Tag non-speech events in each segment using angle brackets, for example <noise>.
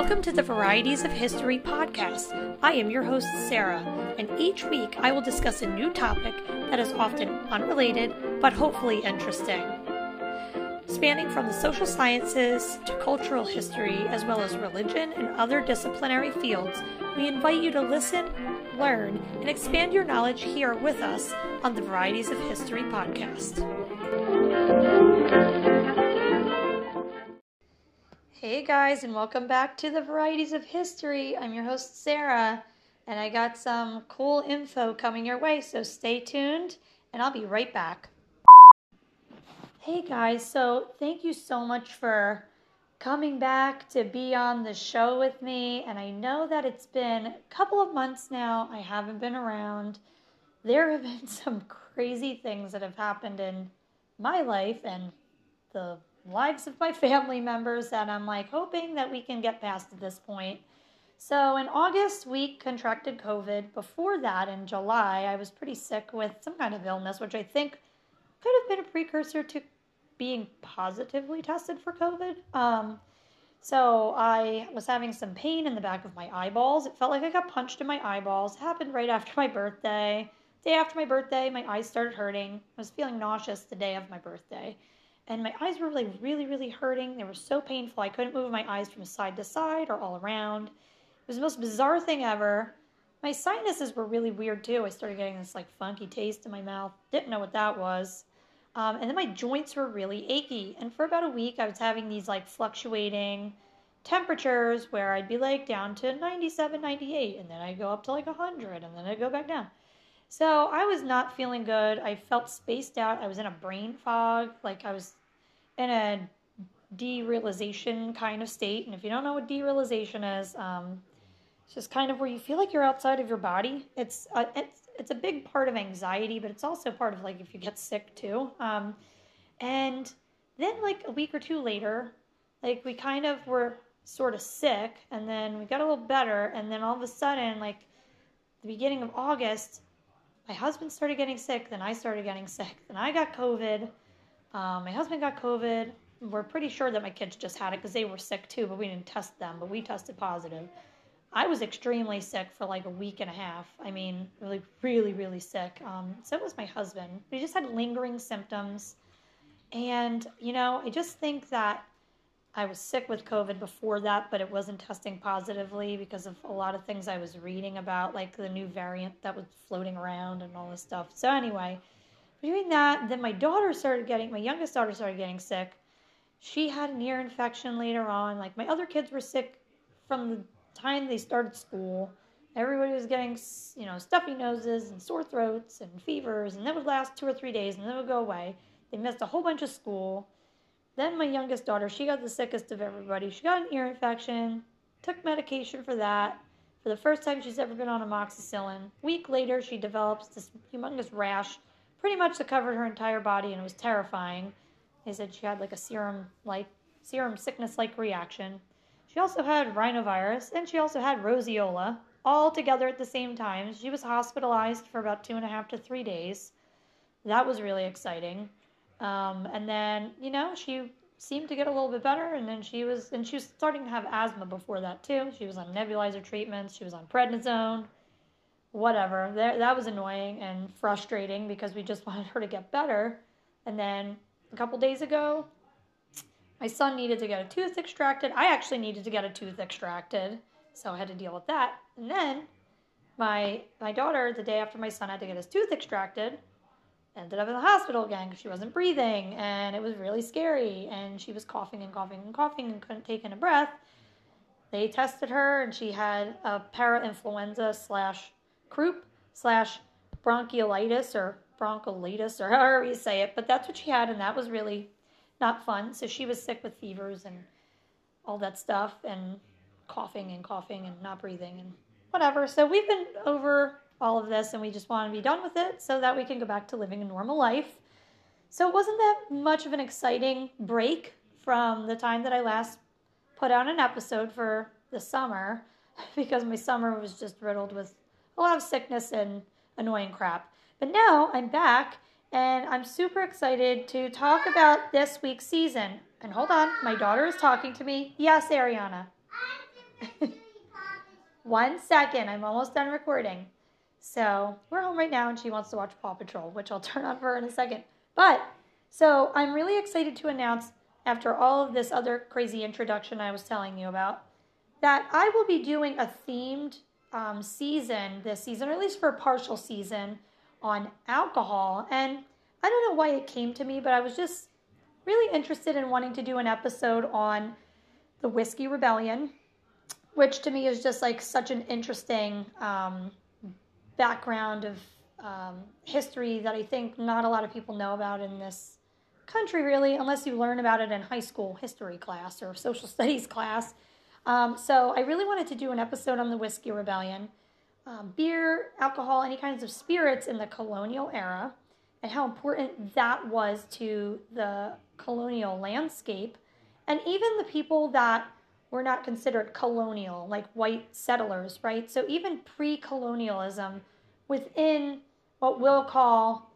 Welcome to the Varieties of History podcast. I am your host, Sarah, and each week I will discuss a new topic that is often unrelated but hopefully interesting. Spanning from the social sciences to cultural history, as well as religion and other disciplinary fields, we invite you to listen, learn, and expand your knowledge here with us on the Varieties of History podcast. Hey guys, and welcome back to the Varieties of History. I'm your host, Sarah, and I got some cool info coming your way, so stay tuned, and I'll be right back. Hey guys, so thank you so much for coming back to be on the show with me, and I know that it's been a couple of months now. I haven't been around. There have been <laughs> some crazy things that have happened in my life and the lives of my family members that I'm like hoping that we can get past at this point. So in August, we contracted COVID. Before that, in July, I was pretty sick with some kind of illness, which I think could have been a precursor to being positively tested for COVID. Um, so I was having some pain in the back of my eyeballs. It felt like I got punched in my eyeballs. It happened right after my birthday. Day after my birthday, my eyes started hurting. I was feeling nauseous the day of my birthday and my eyes were like really, really hurting. They were so painful. I couldn't move my eyes from side to side or all around. It was the most bizarre thing ever. My sinuses were really weird too. I started getting this like funky taste in my mouth. Didn't know what that was. Um, and then my joints were really achy. And for about a week, I was having these like fluctuating temperatures where I'd be like down to 97, 98, and then I'd go up to like 100, and then I'd go back down. So I was not feeling good. I felt spaced out. I was in a brain fog. Like I was in a derealization kind of state. And if you don't know what derealization is, um, it's just kind of where you feel like you're outside of your body. It's a, it's it's a big part of anxiety, but it's also part of like if you get sick too. Um, and then like a week or two later, like we kind of were sort of sick, and then we got a little better, and then all of a sudden, like the beginning of August, my husband started getting sick, then I started getting sick, then I got COVID. Um, my husband got COVID. We're pretty sure that my kids just had it because they were sick too, but we didn't test them, but we tested positive. I was extremely sick for like a week and a half. I mean, really, really, really sick. Um, so was my husband. We just had lingering symptoms. And, you know, I just think that I was sick with COVID before that, but it wasn't testing positively because of a lot of things I was reading about, like the new variant that was floating around and all this stuff. So, anyway, between that, then my daughter started getting, my youngest daughter started getting sick. She had an ear infection later on. Like my other kids were sick from the time they started school. Everybody was getting, you know, stuffy noses and sore throats and fevers, and that would last two or three days and then it would go away. They missed a whole bunch of school. Then my youngest daughter, she got the sickest of everybody. She got an ear infection, took medication for that. For the first time she's ever been on amoxicillin. Week later, she develops this humongous rash pretty much that covered her entire body and it was terrifying. They said she had like a serum like serum sickness like reaction. She also had rhinovirus and she also had roseola all together at the same time. She was hospitalized for about two and a half to three days. That was really exciting. Um, and then, you know, she seemed to get a little bit better and then she was and she was starting to have asthma before that too. She was on nebulizer treatments, she was on prednisone whatever. That, that was annoying and frustrating because we just <laughs> wanted her to get better. And then a couple days ago, my son needed to get a tooth extracted. I actually needed to get a tooth extracted, so I had to deal with that. And then my my daughter, the day after my son had to get his tooth extracted, ended up in the hospital again because she wasn't breathing, and it was really scary. And she was coughing and coughing and coughing and couldn't take in a breath. They tested her, and she had a para-influenza slash croup slash bronchiolitis or bronchiolitis or <laughs> however you say it. But that's what she had, and that was really not fun. So she was sick with fevers and all that stuff, and coughing and coughing and not breathing and whatever. So we've been over all of this, and we just want to be done with it so that we can go back to living a normal life. So it wasn't that much of an exciting break from the time that I last put out an episode for the summer <laughs> because my summer was just riddled with a lot of sickness and annoying crap. But now I'm back and I'm super excited to talk about this week's season. And hold on, my daughter is talking to me. Yes, Ariana. <laughs> One second, I'm almost done recording. So we're home right now and she wants to watch Paw Patrol, which I'll turn on for her in a second. But so I'm really excited to announce, after all of this other crazy introduction I was telling you about, that I will be doing a themed um, season this season, or at least for a partial season, on alcohol. And I don't know why it came to me, but I was just really interested in wanting to do an episode on the Whiskey Rebellion, which to me is just like such an interesting um, background of um, history that I think not a lot of people know about in this country, really, unless you learn about it in high school history class or social <laughs> studies class. Um, so I really wanted to do an episode on the Whiskey Rebellion, um, beer, alcohol, any kinds of spirits in the colonial era, and how important that was to the colonial landscape, and even the people that were not considered colonial, like white settlers, right? So even pre colonialism within what we'll call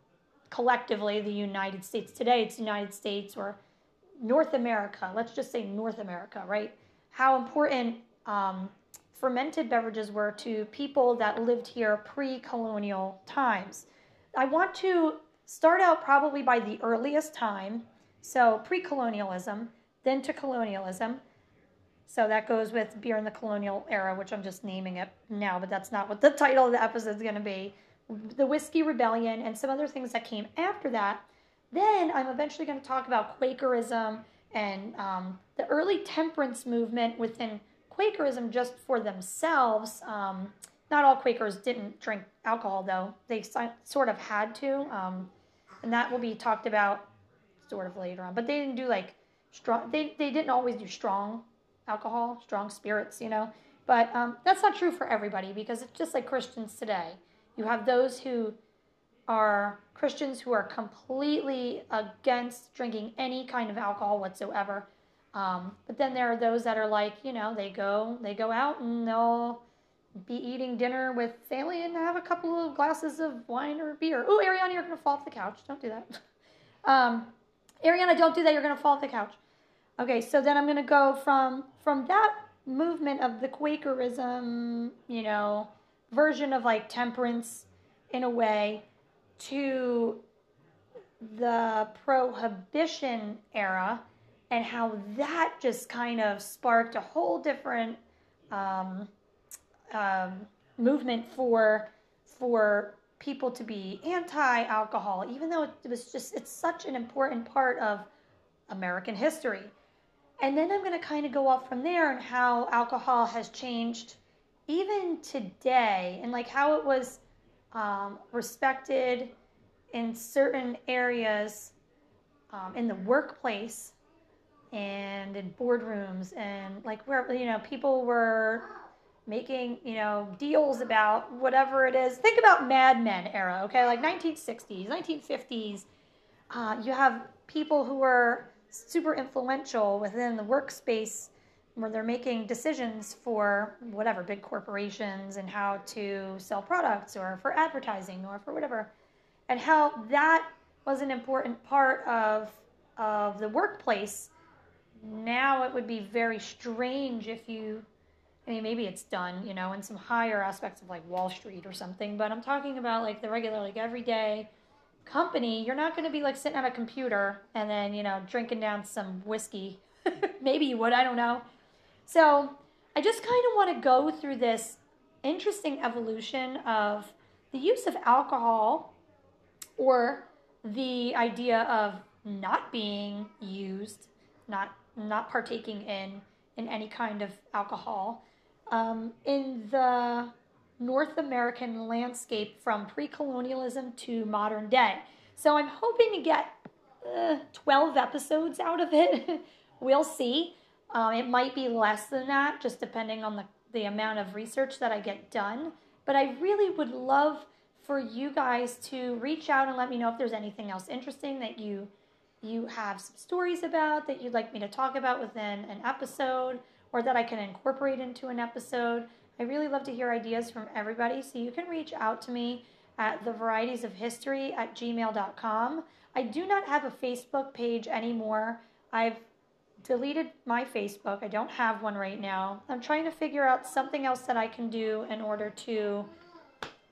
collectively the United States. Today it's United States or North America. Let's just say North America, right? How important um, fermented beverages were to people that lived here pre colonial times. I want to start out probably by the earliest time, so pre colonialism, then to colonialism. So that goes with beer in the colonial era, which I'm just naming it now, but that's not what the title of the episode is going to be. The Whiskey Rebellion and some other things that came after that. Then I'm eventually going to talk about Quakerism and um, the early temperance movement within Quakerism just for themselves. Um, not all Quakers didn't drink alcohol, though. They sort of had to. Um, and that will be talked about sort of later on. But they didn't do like strong, they, they didn't always do strong alcohol, strong spirits, you know. But um, that's not true for everybody because it's just like Christians today. You have those who are Christians who are completely against drinking any kind of alcohol whatsoever. Um, but then there are those that are like, you know, they go they go out and they'll be eating dinner with family and have a couple of glasses of wine or beer. Oh, Ariana, you're gonna fall off the couch. Don't do that. <laughs> Um, Ariana, don't do that. You're gonna fall off the couch. Okay, so then I'm gonna go from from that movement of the Quakerism, you know, version of like temperance in a way to the prohibition era and how that just kind of sparked a whole different um, um, movement for for people to be anti-alcohol, even though it was just it's such an important part of American history. And then I'm going to kind of go off from there and how alcohol has changed even today and like how it was um, respected in certain areas um, in the workplace and in boardrooms and like where you know people were making you know deals about whatever it is. Think about mad men era okay? Like 1960s 1950s uh, you have people who were super influential within the workspace where they're making decisions for whatever big corporations and how to sell products or for advertising or for whatever. And how that was an important part of of the workplace. Now it would be very strange if you I mean maybe it's done, you know, in some higher aspects of like Wall Street or something, but I'm talking about like the regular like everyday company, you're not going to be like sitting at a computer and then, you know, drinking down some whiskey. <laughs> maybe you would, I don't know. So I just kind of want to go through this interesting evolution of the use of alcohol or the idea of not being used, not not partaking in in any kind of alcohol um, in the North American landscape from pre-colonialism to modern day. So I'm hoping to get uh, 12 episodes out of it. <laughs> we'll see. Um, it might be less than that, just depending on the, the amount of research that I get done. But I really would love for you guys to reach out and let me know if there's anything else interesting that you you have some stories about that you'd like me to talk about within an episode or that I can incorporate into an episode. I really love to hear ideas from everybody, so you can reach out to me at the varieties of history at gmail.com. I do not have a Facebook page anymore. I've deleted my Facebook. I don't have one right now. I'm trying to figure out something else that I can do in order to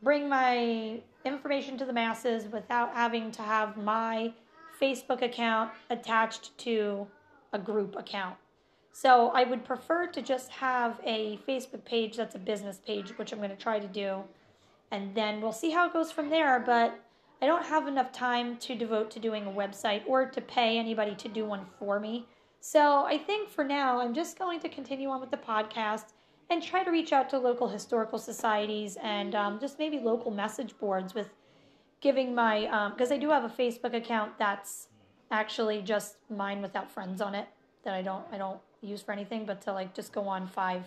bring my information to the masses without having to have my Facebook account attached to a group account. So I would prefer to just have a Facebook page that's a business page, which I'm going to try to do. And then we'll see how it goes from there. But I don't have enough time to devote to doing a website or to pay anybody to do one for me. So I think for now, I'm just going to continue on with the podcast and try to reach out to local historical societies and um, just maybe local message boards with giving my because um, I do have a Facebook account that's actually just mine without friends on it that I don't I don't use for anything but to like just go on five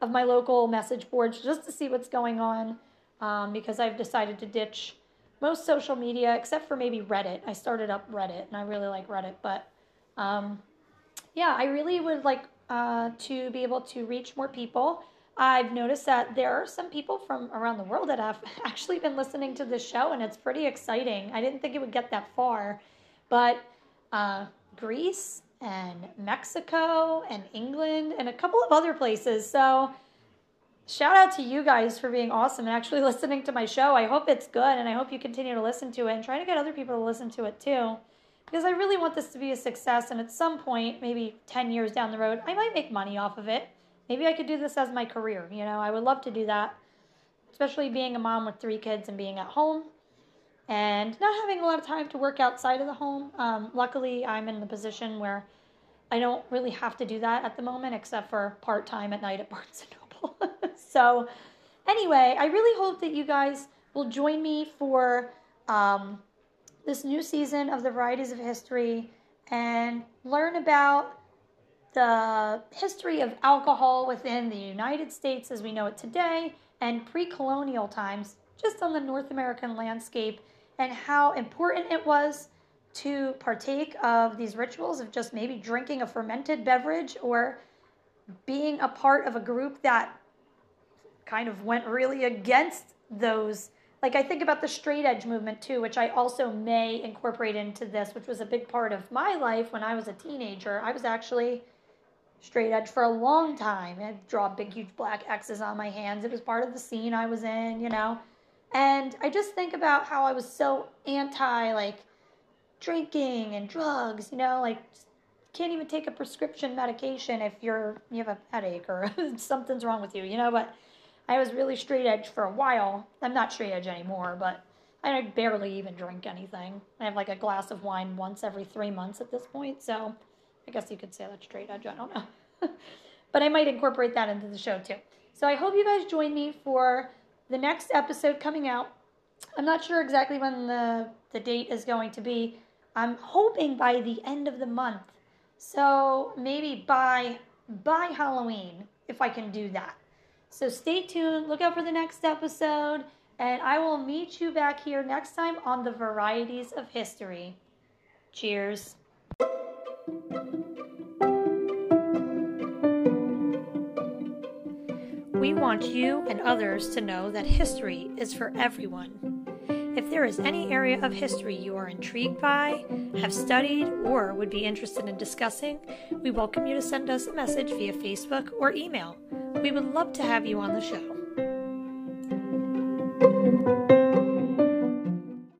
of my local message boards just to see what's going on um, because I've decided to ditch most social media except for maybe Reddit. I started up Reddit and I really like Reddit, but um, yeah, I really would like uh, to be able to reach more people. I've noticed that there are some people from around the world that have <laughs> actually been listening to this show, and it's pretty exciting. I didn't think it would get that far, but uh, Greece and Mexico and England and a couple of other places. So, shout out to you guys for being awesome and actually <laughs> listening to my show. I hope it's good, and I hope you continue to listen to it and try to get other people to listen to it too because I really want this to be a success. And at some point, maybe 10 years down the road, I might make money off of it. Maybe I could do this as my career. You know, I would love to do that, especially being a mom with three kids and being at home and not having a lot of time to work outside of the home. Um, luckily, I'm in the position where I don't really have to do that at the moment, except for part time at night at <laughs> Barnes and Noble. <laughs> so, anyway, I really hope that you guys will join me for um, this new season of the Varieties of History and learn about the history of alcohol within the United States as we know it today and pre colonial times, just on the North American landscape, and how important it was to partake of these rituals of just maybe drinking a fermented beverage or being a part of a group that kind of went really against those like I think about the straight edge movement too, which I also may incorporate into this, which was a big part of my life when I was a teenager. I was actually straight edge for a long time. I draw big, huge black X's on my hands. It was part of the scene I was in, you know. And I just think about how I was so anti like drinking and drugs, you know, like can't even take a prescription medication if you're you have a headache or <laughs> something's wrong with you, you know, but I was really straight edge for a while. I'm not straight edge anymore, but I barely even drink anything. I have like a glass of wine once every three months at this point, so I guess you could say that's straight edge. I don't know. <laughs> but I might incorporate that into the show too. So I hope you guys join me for the next episode coming out. I'm not sure exactly when the, the date is going to be. I'm hoping by the end of the month. So maybe by by Halloween, if I can do that. So stay tuned, look out for the next episode, and I will meet you back here next time on the Varieties of History. Cheers. We want you and others to know that history is for everyone. If there is any area of history you are intrigued by, have studied, or would be interested in discussing, we welcome you to send us a message via Facebook or email. We would love to have you on the show.